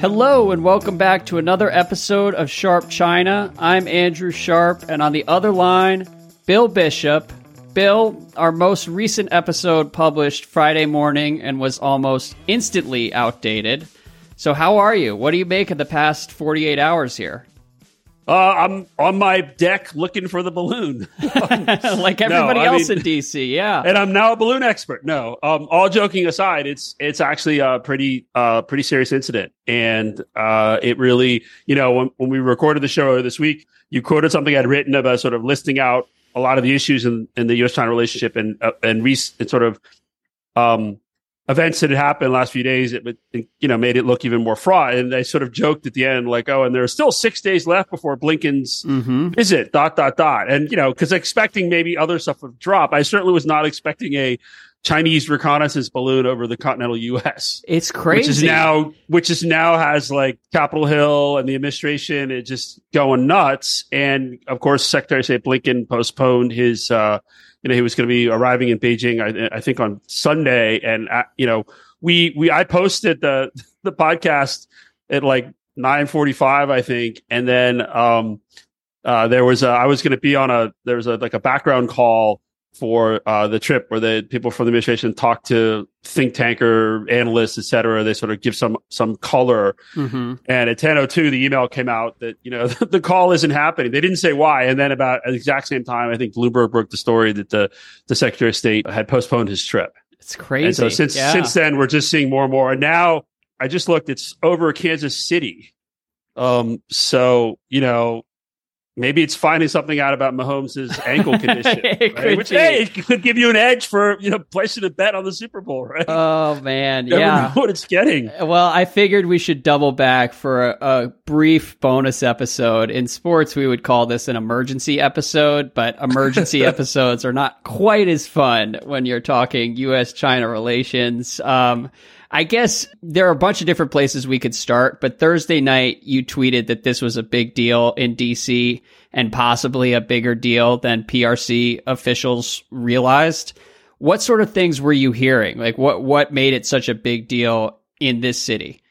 Hello, and welcome back to another episode of Sharp China. I'm Andrew Sharp, and on the other line, Bill Bishop. Bill, our most recent episode published Friday morning and was almost instantly outdated. So, how are you? What do you make of the past 48 hours here? Uh, I'm on my deck looking for the balloon, like everybody no, else mean, in DC. Yeah, and I'm now a balloon expert. No, um, all joking aside, it's it's actually a pretty uh pretty serious incident, and uh, it really, you know, when, when we recorded the show this week, you quoted something I'd written about sort of listing out a lot of the issues in, in the U.S. China relationship and uh, and, re- and sort of um events that had happened last few days, it you know made it look even more fraught. And they sort of joked at the end, like, "Oh, and there are still six days left before Blinken's mm-hmm. visit." Dot dot dot. And you know, because expecting maybe other stuff would drop, I certainly was not expecting a Chinese reconnaissance balloon over the continental U.S. It's crazy. Which is now, which is now has like Capitol Hill and the administration it just going nuts. And of course, Secretary of State Blinken postponed his. uh you know, he was going to be arriving in Beijing, I, I think on Sunday. And, uh, you know, we, we, I posted the, the podcast at like 945, I think. And then, um, uh, there was a, I was going to be on a, there was a, like a background call for uh, the trip where the people from the administration talk to think tanker analysts, et cetera. They sort of give some some color. Mm-hmm. And at 10.02, the email came out that, you know, the call isn't happening. They didn't say why. And then about at the exact same time, I think Bloomberg broke the story that the, the Secretary of State had postponed his trip. It's crazy. And so since, yeah. since then, we're just seeing more and more. And now I just looked, it's over Kansas City. Um, so, you know, Maybe it's finding something out about Mahomes' ankle condition, right? which hey, could give you an edge for you know placing a bet on the Super Bowl, right? Oh man, yeah, what it's getting. Well, I figured we should double back for a, a, brief bonus episode. In sports, we would call this an emergency episode, but emergency episodes are not quite as fun when you're talking U.S.-China relations. Um, I guess there are a bunch of different places we could start, but Thursday night you tweeted that this was a big deal in DC and possibly a bigger deal than PRC officials realized. What sort of things were you hearing? Like what what made it such a big deal in this city?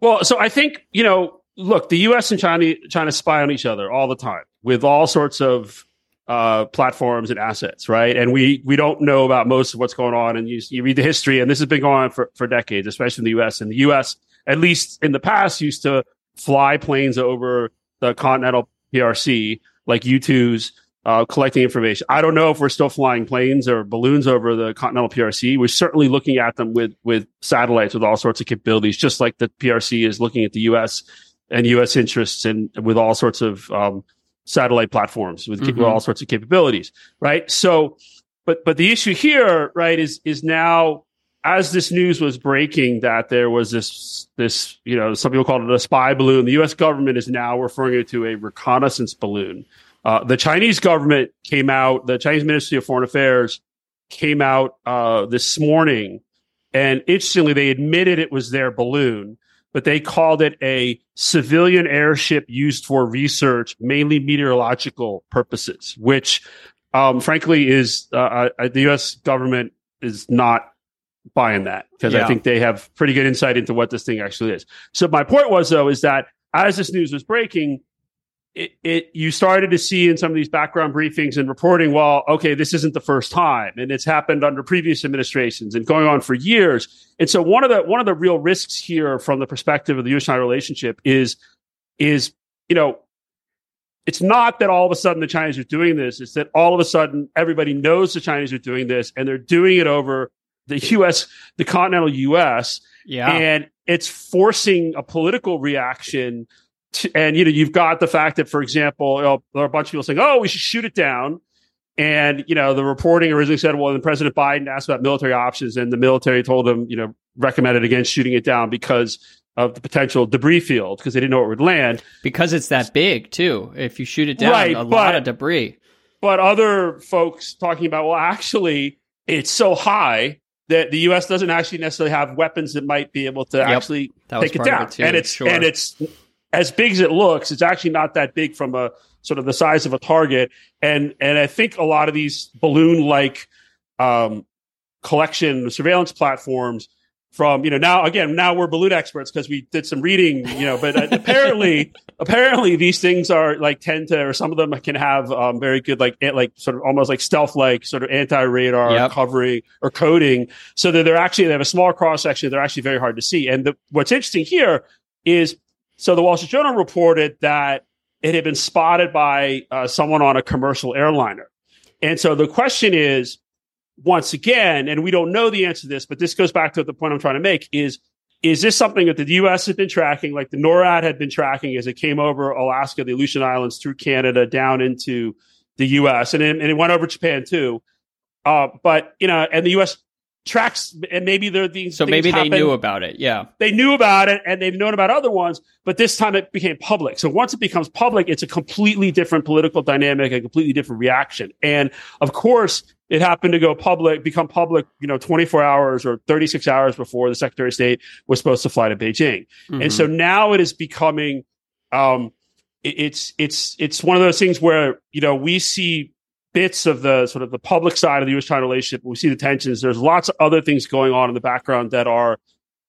Well, so I think, you know, look, the US and China China spy on each other all the time with all sorts of uh, platforms and assets, right? And we we don't know about most of what's going on. And you, you read the history, and this has been going on for, for decades, especially in the U.S. And the U.S. at least in the past used to fly planes over the continental PRC like U2s. Uh, collecting information. I don't know if we're still flying planes or balloons over the continental PRC. We're certainly looking at them with with satellites with all sorts of capabilities, just like the PRC is looking at the U.S. and U.S. interests and with all sorts of um, satellite platforms with, mm-hmm. with all sorts of capabilities, right? So, but but the issue here, right, is is now as this news was breaking that there was this this you know some people call it a spy balloon. The U.S. government is now referring it to a reconnaissance balloon. Uh, the Chinese government came out. The Chinese Ministry of Foreign Affairs came out uh, this morning, and interestingly, they admitted it was their balloon but they called it a civilian airship used for research, mainly meteorological purposes, which, um, frankly, is uh, uh, the U.S. government is not buying that because yeah. I think they have pretty good insight into what this thing actually is. So my point was though is that as this news was breaking, it, it, you started to see in some of these background briefings and reporting, well, okay, this isn't the first time, and it's happened under previous administrations and going on for years. And so one of the one of the real risks here, from the perspective of the U.S.-China relationship, is is you know, it's not that all of a sudden the Chinese are doing this; it's that all of a sudden everybody knows the Chinese are doing this, and they're doing it over the U.S., the continental U.S. Yeah, and it's forcing a political reaction and you know you've got the fact that for example you know, there are a bunch of people saying oh we should shoot it down and you know the reporting originally said well then president biden asked about military options and the military told him you know recommended against shooting it down because of the potential debris field because they didn't know it would land because it's that big too if you shoot it down right, a but, lot of debris but other folks talking about well actually it's so high that the U.S. doesn't actually necessarily have weapons that might be able to yep, actually take it down, it and it's sure. and it's as big as it looks, it's actually not that big from a sort of the size of a target. And and I think a lot of these balloon like um, collection surveillance platforms from you know now again now we're balloon experts because we did some reading you know but uh, apparently apparently these things are like tend to or some of them can have um, very good like like sort of almost like stealth like sort of anti radar yep. covering or coding. So that they're actually they have a small cross section they're actually very hard to see. And the, what's interesting here is so the Wall Street Journal reported that it had been spotted by uh, someone on a commercial airliner. And so the question is once again, and we don't know the answer to this, but this goes back to the point I'm trying to make is, is this something that the U.S. has been tracking, like the NORAD had been tracking as it came over Alaska, the Aleutian Islands, through Canada, down into the U.S. and it, and it went over Japan too. Uh, but you know, and the U.S. tracks, and maybe there are these. So maybe they knew about it. Yeah, they knew about it, and they've known about other ones. But this time it became public. So once it becomes public, it's a completely different political dynamic, a completely different reaction. And of course, it happened to go public, become public, you know, 24 hours or 36 hours before the Secretary of State was supposed to fly to Beijing. Mm-hmm. And so now it is becoming, um, it's, it's, it's one of those things where, you know, we see bits of the sort of the public side of the U.S. China relationship. We see the tensions. There's lots of other things going on in the background that are,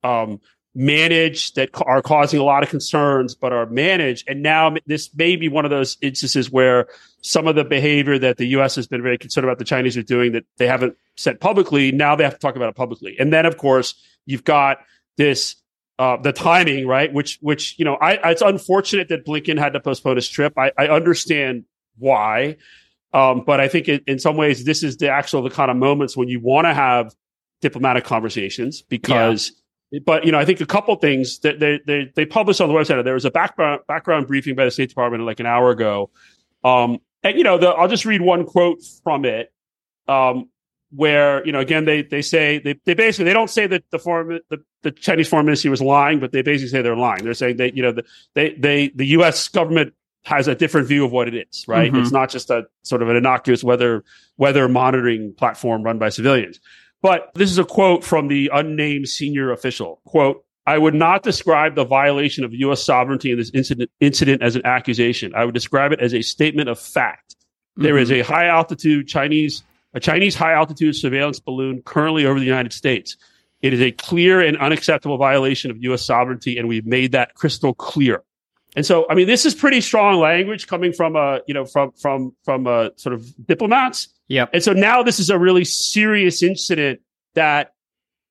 um, managed that are causing a lot of concerns, but are managed. And now this may be one of those instances where some of the behavior that the U.S. has been very concerned about the Chinese are doing that they haven't said publicly. Now they have to talk about it publicly. And then, of course, you've got this uh, the timing, right? Which, which you know, I, it's unfortunate that Blinken had to postpone his trip. I, I understand why, um, but I think it, in some ways this is the actual the kind of moments when you want to have diplomatic conversations because. Yeah but you know, I think a couple things that they, they they published on the website. There was a background background briefing by the State Department like an hour ago, um, and you know, the, I'll just read one quote from it, um, where you know, again, they they say they, they basically they don't say that the foreign the, the Chinese foreign ministry was lying, but they basically say they're lying. They're saying that you know the, they they the U.S. government has a different view of what it is. Right? Mm-hmm. It's not just a sort of an innocuous weather weather monitoring platform run by civilians. But this is a quote from the unnamed senior official. Quote, I would not describe the violation of U.S. sovereignty in this incident, incident as an accusation. I would describe it as a statement of fact. Mm-hmm. There is a high altitude Chinese, a Chinese high altitude surveillance balloon currently over the United States. It is a clear and unacceptable violation of U.S. sovereignty, and we've made that crystal clear. And so, I mean, this is pretty strong language coming from a, you know, from from from a uh, sort of diplomats. Yeah. And so now this is a really serious incident that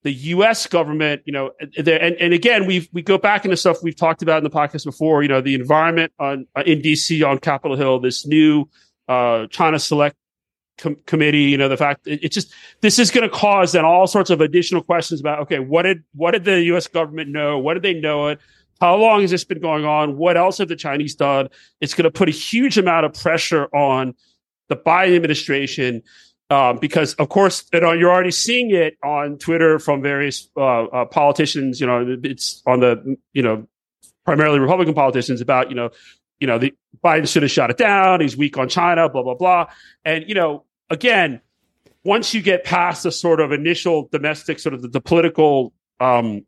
the U.S. government, you know, and and again, we we go back into stuff we've talked about in the podcast before. You know, the environment on uh, in D.C. on Capitol Hill, this new uh, China Select com- Committee. You know, the fact it, it just this is going to cause then all sorts of additional questions about okay, what did what did the U.S. government know? What did they know it? How long has this been going on? What else have the Chinese done? It's going to put a huge amount of pressure on the Biden administration um, because, of course, you know, you're already seeing it on Twitter from various uh, uh, politicians. You know, it's on the you know primarily Republican politicians about you know you know the Biden should have shot it down. He's weak on China. Blah blah blah. And you know, again, once you get past the sort of initial domestic sort of the, the political um,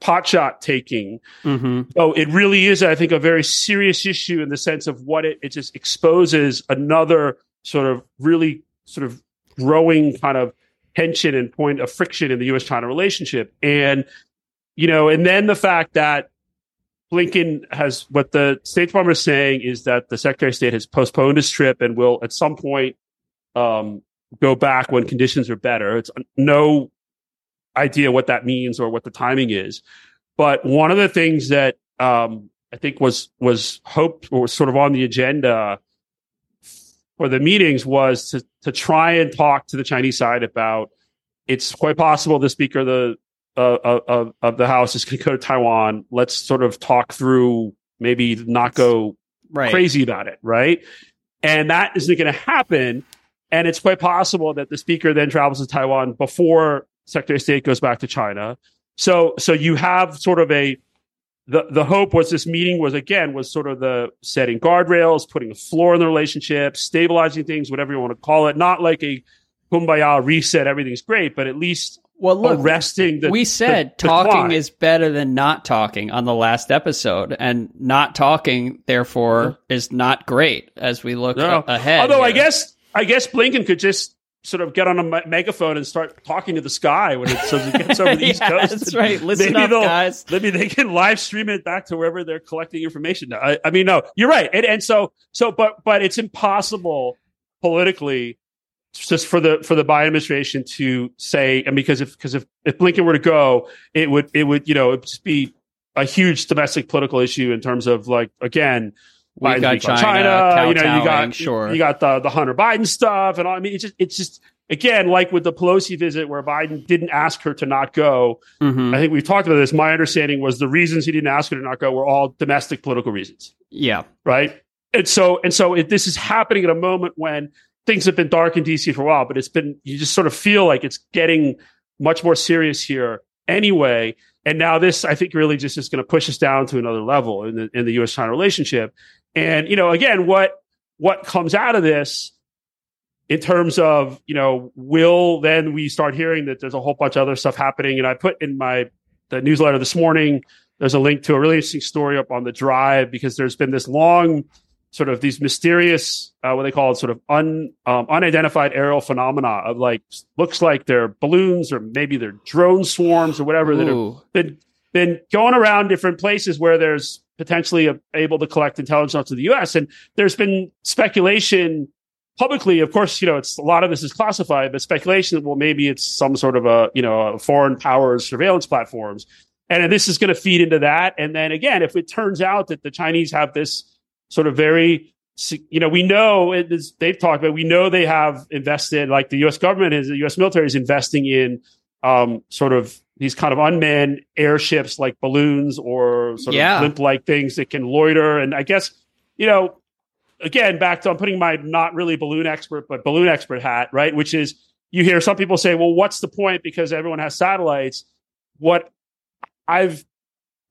potshot taking. Mm-hmm. So it really is, I think, a very serious issue in the sense of what it, it just exposes another sort of really sort of growing kind of tension and point of friction in the US China relationship. And, you know, and then the fact that Blinken has what the State Department is saying is that the Secretary of State has postponed his trip and will at some point um, go back when conditions are better. It's no idea what that means or what the timing is. But one of the things that um, I think was was hoped or was sort of on the agenda for the meetings was to to try and talk to the Chinese side about it's quite possible the speaker of the uh, of, of the House is going to go to Taiwan. Let's sort of talk through maybe not go right. crazy about it, right? And that isn't going to happen. And it's quite possible that the speaker then travels to Taiwan before Secretary of State goes back to China. So so you have sort of a the the hope was this meeting was again was sort of the setting guardrails, putting a floor in the relationship, stabilizing things, whatever you want to call it. Not like a kumbaya reset, everything's great, but at least well, look, arresting the. We said the, talking the is better than not talking on the last episode, and not talking, therefore, is not great as we look no. ahead. Although here. I guess I guess Blinken could just sort of get on a me- megaphone and start talking to the sky when it, so it gets over the yeah, East Coast. That's right. Listen maybe up, guys. Maybe they can live stream it back to wherever they're collecting information. I, I mean, no, you're right. And, and so, so, but, but it's impossible politically just for the for the Biden administration to say, and because if because if if Blinken were to go, it would it would you know it'd just be a huge domestic political issue in terms of like again. Biden's got on China, you know, you got sure. you got the the Hunter Biden stuff, and all. I mean, it's just it's just again like with the Pelosi visit where Biden didn't ask her to not go. Mhm. I think we've talked about this. My understanding was the reasons he didn't ask her to not go were all domestic political reasons Yeah. right? And so and so it, this is happening at a moment when things have been dark in DC for a while, but it's been you just sort of feel like it's getting much more serious here anyway. And now this, I think, really just is going to push us down to another level in the in the U.S. China relationship. And you know, again, what what comes out of this in terms of you know, will then we start hearing that there's a whole bunch of other stuff happening? And I put in my the newsletter this morning. There's a link to a really interesting story up on the drive because there's been this long sort of these mysterious uh, what they call it sort of un, um, unidentified aerial phenomena of like looks like they're balloons or maybe they're drone swarms or whatever that have been been going around different places where there's potentially able to collect intelligence to the U.S. and there's been speculation publicly. Of course, you know it's a lot of this is classified, but speculation that well maybe it's some sort of a you know a foreign powers surveillance platforms, and this is going to feed into that. And then again, if it turns out that the Chinese have this sort of very you know, we know they've talked about. We know they have invested, like the U.S. government is, the U.S. military is investing in um, sort of these kind of unmanned airships, like balloons or sort Yeah. of blimp-like things that can loiter. And I guess, you know, again, back to I'm putting my not really balloon expert, but balloon expert hat, right? Which is you hear some people say, well, what's the point? Because everyone has satellites. What I've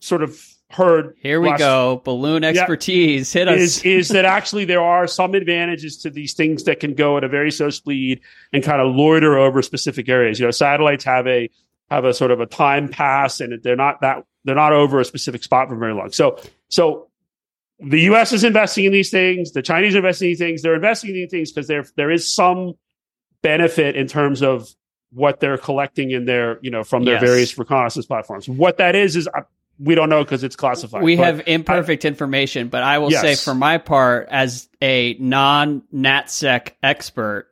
sort of heard Here we last- go. Balloon expertise. Hit us. is is that actually there are some advantages to these things that can go at a very slow speed and kind of loiter over specific areas. You know, satellites have a have a sort of a time pass, and they're not that they're not over a specific spot for very long. So so the U.S. is investing in these things. The Chinese are investing in these things. They're investing in these things because there there is some benefit in terms of what they're collecting in their you know from their Yes. various reconnaissance platforms. What that is is uh, we don't know because it's classified. we have imperfect information, but I will Yes. say for my part, as a non NatSec expert,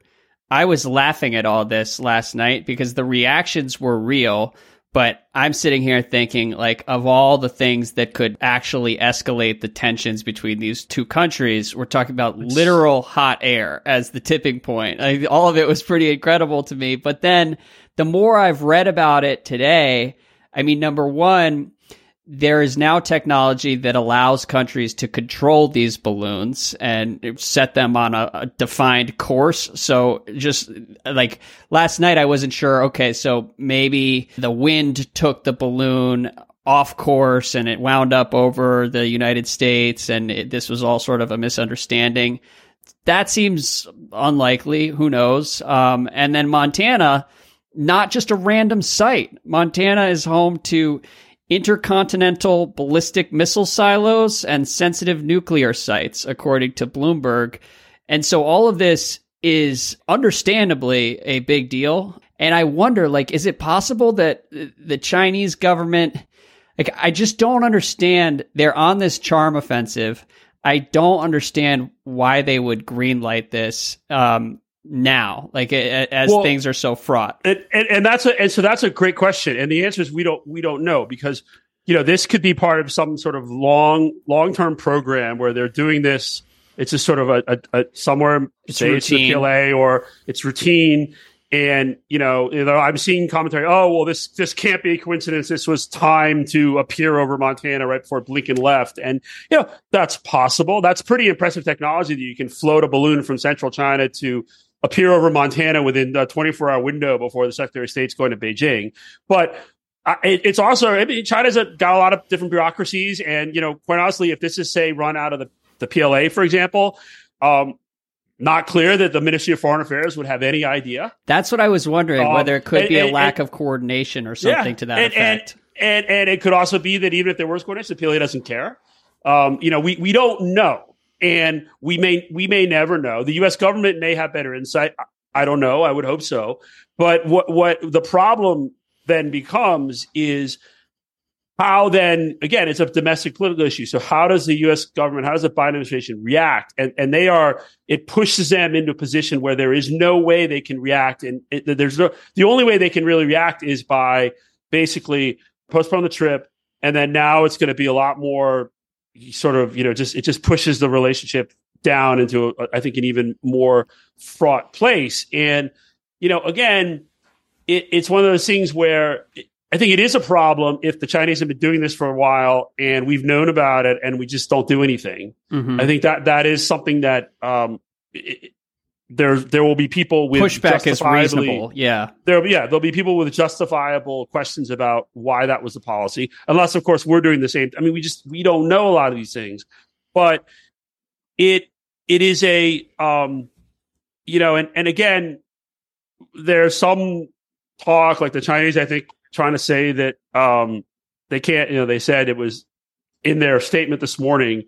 I was laughing at all this last night because the reactions were real. But I'm sitting here thinking, like, of all the things that could actually escalate the tensions between these two countries, we're talking about literal hot air as the tipping point. Like, all of it was pretty incredible to me. But then the more I've read about it today, I mean, number one, there is now technology that allows countries to control these balloons and set them on a, a defined course. So just like last night, I wasn't sure. Okay, so maybe the wind took the balloon off course and it wound up over the United States, and it, this was all sort of a misunderstanding. That seems unlikely. Who knows? Um, and then Montana, not just a random site. Montana is home to intercontinental ballistic missile silos and sensitive nuclear sites, according to Bloomberg. And so all of this is understandably a big deal. And I wonder, like, is it possible that the Chinese government, like, I just don't understand. They're on this charm offensive. I don't understand why they would greenlight this um, now, like, as Well- things are so fraught. and, and, and that's a and so that's a great question. And the answer is we don't we don't know because you know this could be part of some sort of long long term program where they're doing this. It's just sort of a, a, a somewhere It's say it's the routine. PLA or it's routine. And you know, you know I'm seeing commentary oh well this this can't be a coincidence. This was time to appear over Montana right before Blinken left. And you know that's possible. That's pretty impressive technology that you can float a balloon from central China to appear over Montana within the 24 hour window before the Secretary of State's going to Beijing. But it, it's also, I mean, China's a, got a lot of different bureaucracies. And, you know, quite honestly, if this is, say, run out of the, the PLA, for example, um, not clear that the Ministry of Foreign Affairs would have any idea. That's what I was wondering, Um, whether it could and- be a and- lack of coordination or something to that and, effect. And, and and it could also be that even if there was coordination, the PLA doesn't care. Um, you know, we we don't know, and we may we may never know. The U.S. government may have better insight. I, don't know. I would hope so. But what what the problem then becomes is how then again it's a domestic political issue so how does the us government how does the biden administration react and and they are it pushes them into a position where there is no way they can react and it, there's no the only way they can really react is by basically postpone the trip and then now it's going to be a lot more sort of you know just it just pushes the relationship down into a, I think an even more fraught place and you know again it, it's one of those things where I think it is a problem if the Chinese have been doing this for a while and we've known about it and we just don't do anything. Mm-hmm. I think that that is something that um, it, there there will be people with pushback is reasonable. Yeah, there yeah there'll be people with justifiable questions about why that was the policy. Unless of course we're doing the same. I mean, we just we don't know a lot of these things, but it it is a um, you know, and and again, there's some talk like the Chinese. I think trying to say that um, they can't. You know, they said it was in their statement this morning.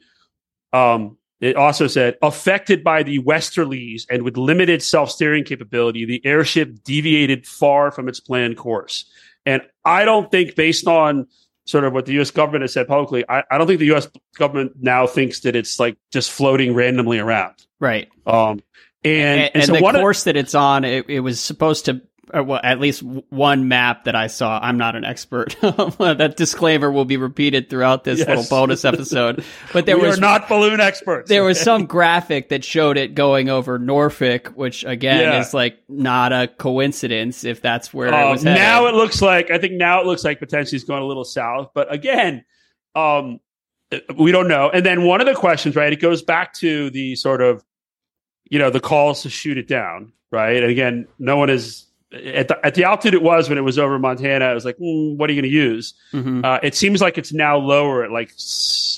Um, it also said affected by the westerlies and with limited self-steering capability, the airship deviated far from its planned course. And I don't think, based on sort of what the U.S. government has said publicly, I, I don't think the U.S. government now thinks that it's like just floating randomly around. Right. Um, and, and, and, so the course of, that it's on, it, it was supposed to or well, at least one map that I saw. I'm not an expert. that disclaimer will be repeated throughout this yes. little bonus episode. But there we was not balloon experts. there was some graphic that showed it going over Norfolk, which again yeah. is like not a coincidence if that's where um, it was. Headed. Now it looks like I think now it looks like potentially it's going a little south. But again, um, we don't know. And then one of the questions, right? It goes back to the sort of, you know, the calls to shoot it down, right? And again, no one is at the, at the altitude it was when it was over Montana, I was like, mm, what are you going to use? Mm-hmm. Uh, it seems like it's now lower at like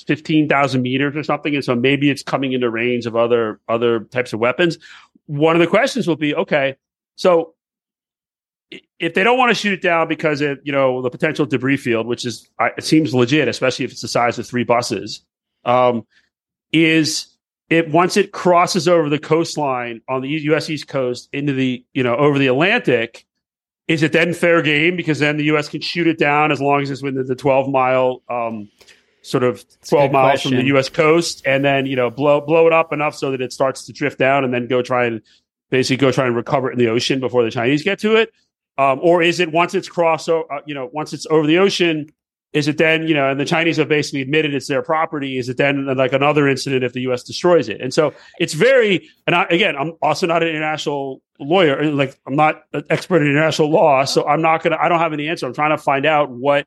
15,000 meters or something. And so maybe it's coming into range of other, other types of weapons. One of the questions will be, okay, so if they don't want to shoot it down because it, you know, the potential debris field, which is, it seems legit, especially if it's the size of three buses, um, is it once it crosses over the coastline on the U.S. East Coast into the you know over the Atlantic, is it then fair game because then the U.S. can shoot it down as long as it's within the 12 mile um, sort of 12 miles question. from the U.S. coast, and then you know blow blow it up enough so that it starts to drift down, and then go try and basically go try and recover it in the ocean before the Chinese get to it, um, or is it once it's crossed, uh, you know, once it's over the ocean, is it then, you know, and the Chinese have basically admitted it's their property. Is it then like another incident if the U.S. destroys it? And so it's very, and I, again, I'm also not an international lawyer. Like I'm not an expert in international law. So I'm not going to, I don't have any answer. I'm trying to find out what,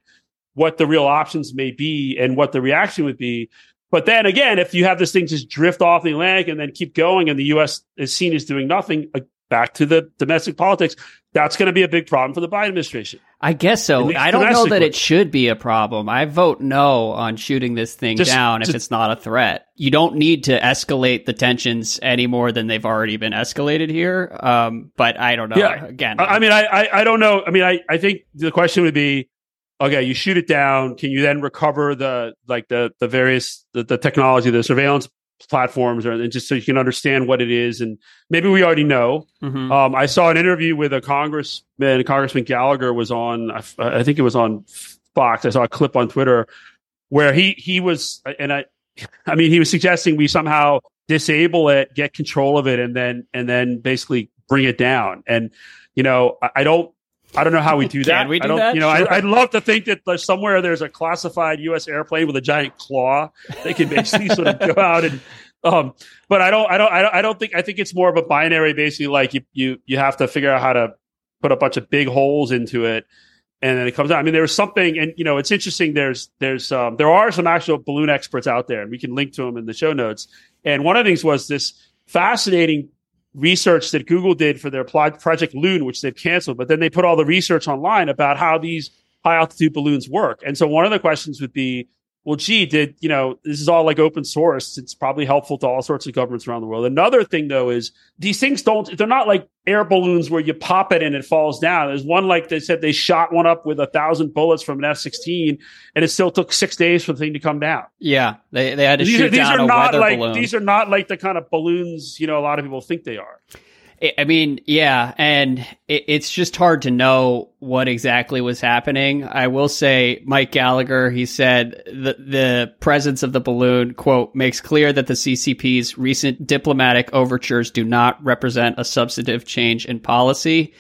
what the real options may be and what the reaction would be. But then again, if you have this thing just drift off the Atlantic and then keep going and the U.S. is seen as doing nothing, back to the domestic politics, that's going to be a big problem for the Biden administration. I guess so. I don't know that it should be a problem. I vote no on shooting this thing just, down just, if it's not a threat. You don't need to escalate the tensions any more than they've already been escalated here. Um, but I don't know. Yeah. Again, I, I mean, I, I, I don't know. I mean, I, I think the question would be, okay, you shoot it down. Can you then recover the like the the various the, the technology, the surveillance platforms, or and just so you can understand what it is. And maybe we already know. Mm-hmm. Um, I saw an interview with a congressman. Congressman Gallagher was on. I, I, think it was on Fox. I saw a clip on Twitter where he he was, and I, I mean, he was suggesting we somehow disable it, get control of it, and then and then basically bring it down. And you know, I, I don't I don't know how we do that. Can we do I don't, that? You know, sure. I, would love to think that there's somewhere there's a classified U.S. airplane with a giant claw. They can basically sort of go out and. Um, but I don't, I don't, I don't, I don't think. I think it's more of a binary. Basically, like you, you, you have to figure out how to put a bunch of big holes into it, and then it comes out. I mean, there's something, and you know, it's interesting. There's, there's, um, there are some actual balloon experts out there, and we can link to them in the show notes. And one of the things was this fascinating research that Google did for their Project Loon, which they've canceled, but then they put all the research online about how these high altitude balloons work. And so one of the questions would be, well, gee, did, you know, this is all like open source. It's probably helpful to all sorts of governments around the world. Another thing though is these things don't, they're not like air balloons where you pop it and it falls down. There's one like they said they shot one up with a thousand bullets from an F 16 and it still took six days for the thing to come down. Yeah. They, they had to these shoot are, these down are a not weather like, balloon. These are not like the kind of balloons, you know, a lot of people think they are. I mean, yeah, and it, it's just hard to know what exactly was happening. I will say, Mike Gallagher, he said the the presence of the balloon quote makes clear that the CCP's recent diplomatic overtures do not represent a substantive change in policy,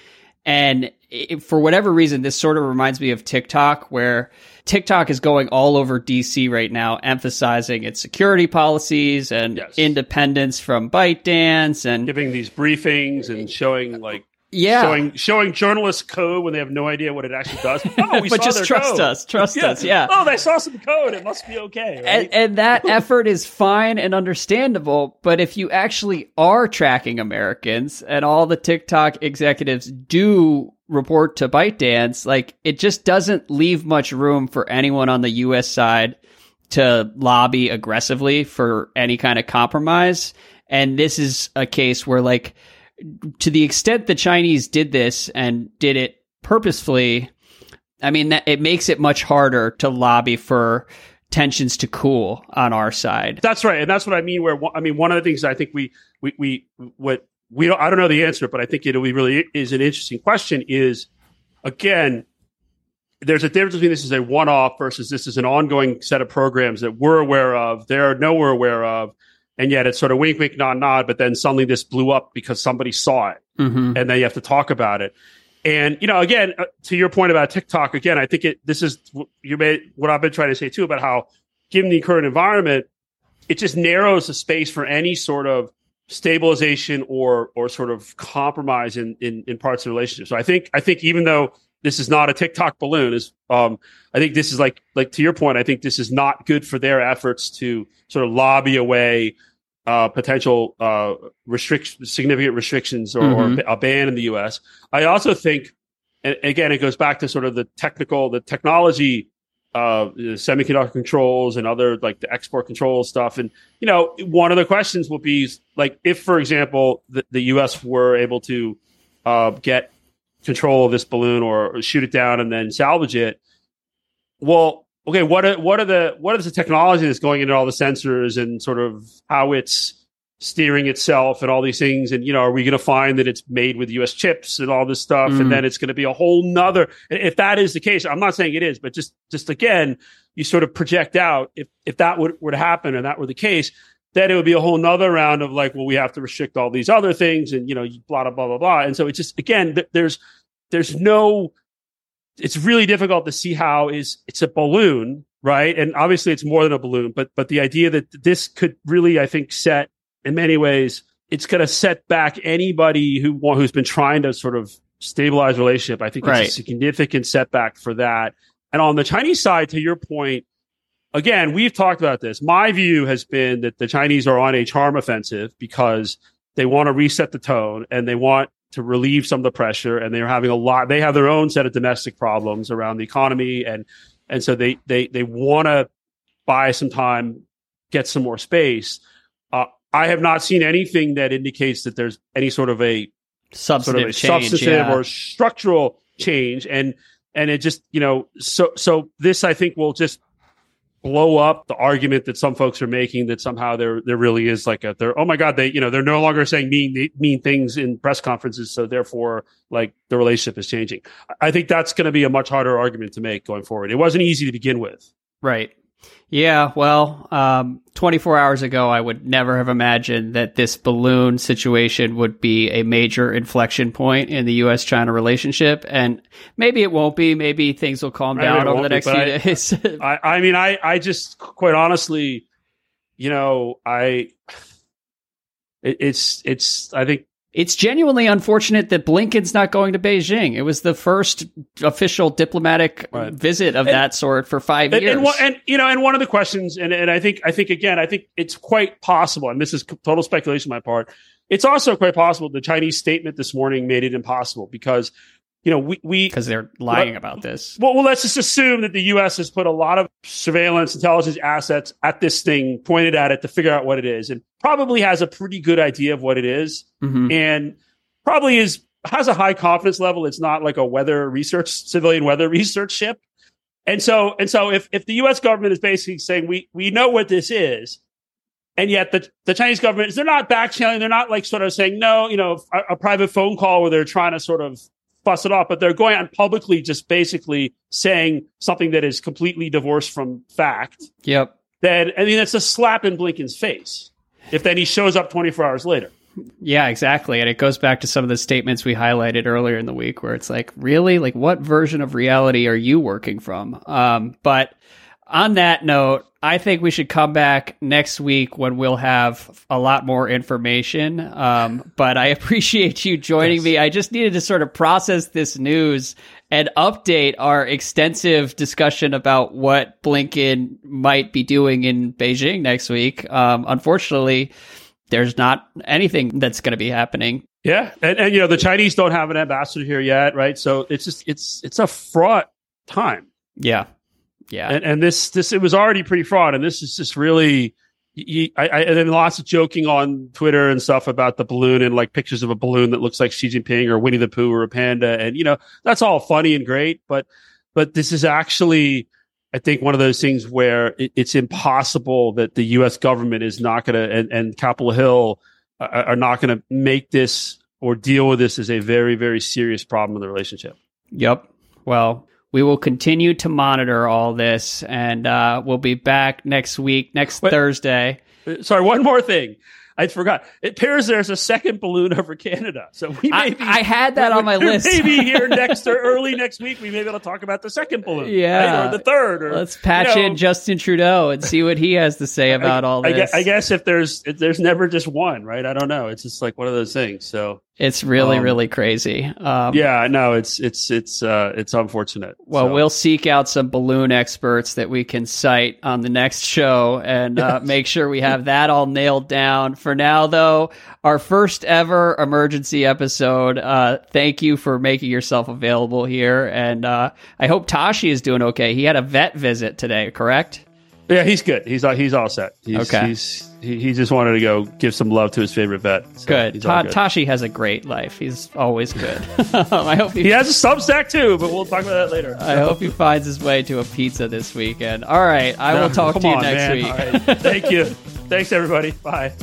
and it, for whatever reason, this sort of reminds me of TikTok, where TikTok is going all over DC right now, emphasizing its security policies and yes. independence from ByteDance and giving these briefings and showing like yeah, showing showing journalists code when they have no idea what it actually does. Oh, but just trust code. us, trust yeah. us. Yeah. Oh, they saw some code. It must be okay. Right? And, and that effort is fine and understandable. But if you actually are tracking Americans, and all the TikTok executives do report to ByteDance, like it just doesn't leave much room for anyone on the U.S. side to lobby aggressively for any kind of compromise. And this is a case where, like, to the extent the Chinese did this and did it purposefully, I mean, that it makes it much harder to lobby for tensions to cool on our side. That's right, and that's what I mean. Where I mean, one of the things I think we we we what we don't I don't know the answer, but I think it really is an interesting question. Is again, there's a difference between this is a one off versus this is an ongoing set of programs that we're aware of, they're no we're aware of, and yet it's sort of wink, wink, nod, nod. But then suddenly this blew up because somebody saw it, mm-hmm. and then you have to talk about it. And you know, again, uh, to your point about TikTok, again, I think it this is you made what I've been trying to say too about how, given the current environment, it just narrows the space for any sort of stabilization or or sort of compromise in in, in parts of the relationship. So I think I think even though this is not a TikTok balloon, is um, I think this is like like to your point. I think this is not good for their efforts to sort of lobby away uh, potential uh, restrict significant restrictions or, mm-hmm. or, a ban in the U.S. I also think, and again, it goes back to sort of the technical, the technology, uh, semiconductor controls and other like the export control stuff. And you know, one of the questions will be like, if, for example, the, the U.S. were able to uh, get control of this balloon or, or shoot it down and then salvage it. Well, okay, what are what are the what is the technology that's going into all the sensors and sort of how it's steering itself and all these things and you know are we going to find that it's made with us chips and all this stuff mm. and then it's going to be a whole nother if that is the case i'm not saying it is but just just again you sort of project out if if that would, were to happen and that were the case then it would be a whole nother round of like, well, we have to restrict all these other things and, you know, blah, blah, blah, blah, blah. And so it's just, again, th- there's, there's no, it's really difficult to see how is it's a balloon, right? And obviously it's more than a balloon, but, but the idea that this could really, I think, set in many ways, it's going to set back anybody who, who's been trying to sort of stabilize relationship. I think right. it's a significant setback for that. And on the Chinese side, to your point, again, we've talked about this. My view has been that the Chinese are on a charm offensive because they want to reset the tone and they want to relieve some of the pressure and they're having a lot they have their own set of domestic problems around the economy and and so they they they want to buy some time get some more space uh, i have not seen anything that indicates that there's any sort of a substantive sort of a change, substantive yeah. or structural change and and it just you know so so this i think will just blow up the argument that some folks are making that somehow there there really is like a they're oh my god they you know they're no longer saying mean mean things in press conferences so therefore like the relationship is changing. I think that's going to be a much harder argument to make going forward. It wasn't easy to begin with. Right yeah, well, um, 24 hours ago, I would never have imagined that this balloon situation would be a major inflection point in the U.S. China relationship. And maybe it won't be. Maybe things will calm down over the next few I, days. I, I mean, I, I just quite honestly, you know, I, it, it's, it's, I think it's genuinely unfortunate that Blinken's not going to Beijing. It was the first official diplomatic right. visit of and, that sort for five and, years. And, and, you know, and one of the questions, and, and I think, I think again, I think it's quite possible, and this is total speculation on my part. It's also quite possible the Chinese statement this morning made it impossible because you know, we because they're lying let, about this. Well, well, let's just assume that the U.S. has put a lot of surveillance intelligence assets at this thing, pointed at it to figure out what it is, and probably has a pretty good idea of what it is, mm-hmm. and probably is has a high confidence level. It's not like a weather research civilian weather research ship, and so and so if if the U.S. government is basically saying we we know what this is, and yet the, the Chinese government they're not back channeling. They're not like sort of saying no, you know, a, a, private phone call where they're trying to sort of fuss it off, but they're going on publicly just basically saying something that is completely divorced from fact. Yep. Then I mean, it's a slap in Blinken's face. If then he shows up 24 hours later. Yeah, exactly. And it goes back to some of the statements we highlighted earlier in the week where it's like, really? Like, what version of reality are you working from? Um, but on that note, I think we should come back next week when we'll have a lot more information. Um, but I appreciate you joining yes. me. I just needed to sort of process this news and update our extensive discussion about what Blinken might be doing in Beijing next week. Um, unfortunately, there's not anything that's going to be happening. Yeah, and, and you know the Chinese don't have an ambassador here yet, right? So it's just it's it's a fraught time. Yeah, yeah, and, and this this it was already pretty fraught, and this is just really. I, I, and then lots of joking on Twitter and stuff about the balloon and like pictures of a balloon that looks like Xi Jinping or Winnie the Pooh or a panda, and you know that's all funny and great, but but this is actually I think one of those things where it, it's impossible that the U.S. government is not going to and, and Capitol Hill are, are not going to make this or deal with this as a very very serious problem in the relationship. Yep. Well, we will continue to monitor all this, and uh, we'll be back next week, next Wait, Thursday. Sorry, one more thing. I forgot. It appears there's a second balloon over Canada. So we may I, be, I had that on my list. maybe here next or early next week, we may be able to talk about the second balloon. Yeah. Right? Or the third. Or, Let's patch you know, in Justin Trudeau and see what he has to say about I, all this. I guess, I guess if there's, if there's never just one, right? I don't know. It's just like one of those things. So it's really, um, really crazy. Um, yeah, no, it's it's it's uh, it's unfortunate. Well, so. we'll seek out some balloon experts that we can cite on the next show and uh, make sure we have that all nailed down. For now, though, our first ever emergency episode. Uh, thank you for making yourself available here, and uh, I hope Tashi is doing okay. He had a vet visit today, correct? Yeah, he's good. He's he's all set. He's, okay. He's, he, he just wanted to go give some love to his favorite vet. So good. Ta- good. Tashi has a great life. He's always good. I hope he, he has a Substack too, but we'll talk about that later. I hope he finds his way to a pizza this weekend. All right, I will talk to you on, next man. week. Thank you. Thanks everybody. Bye.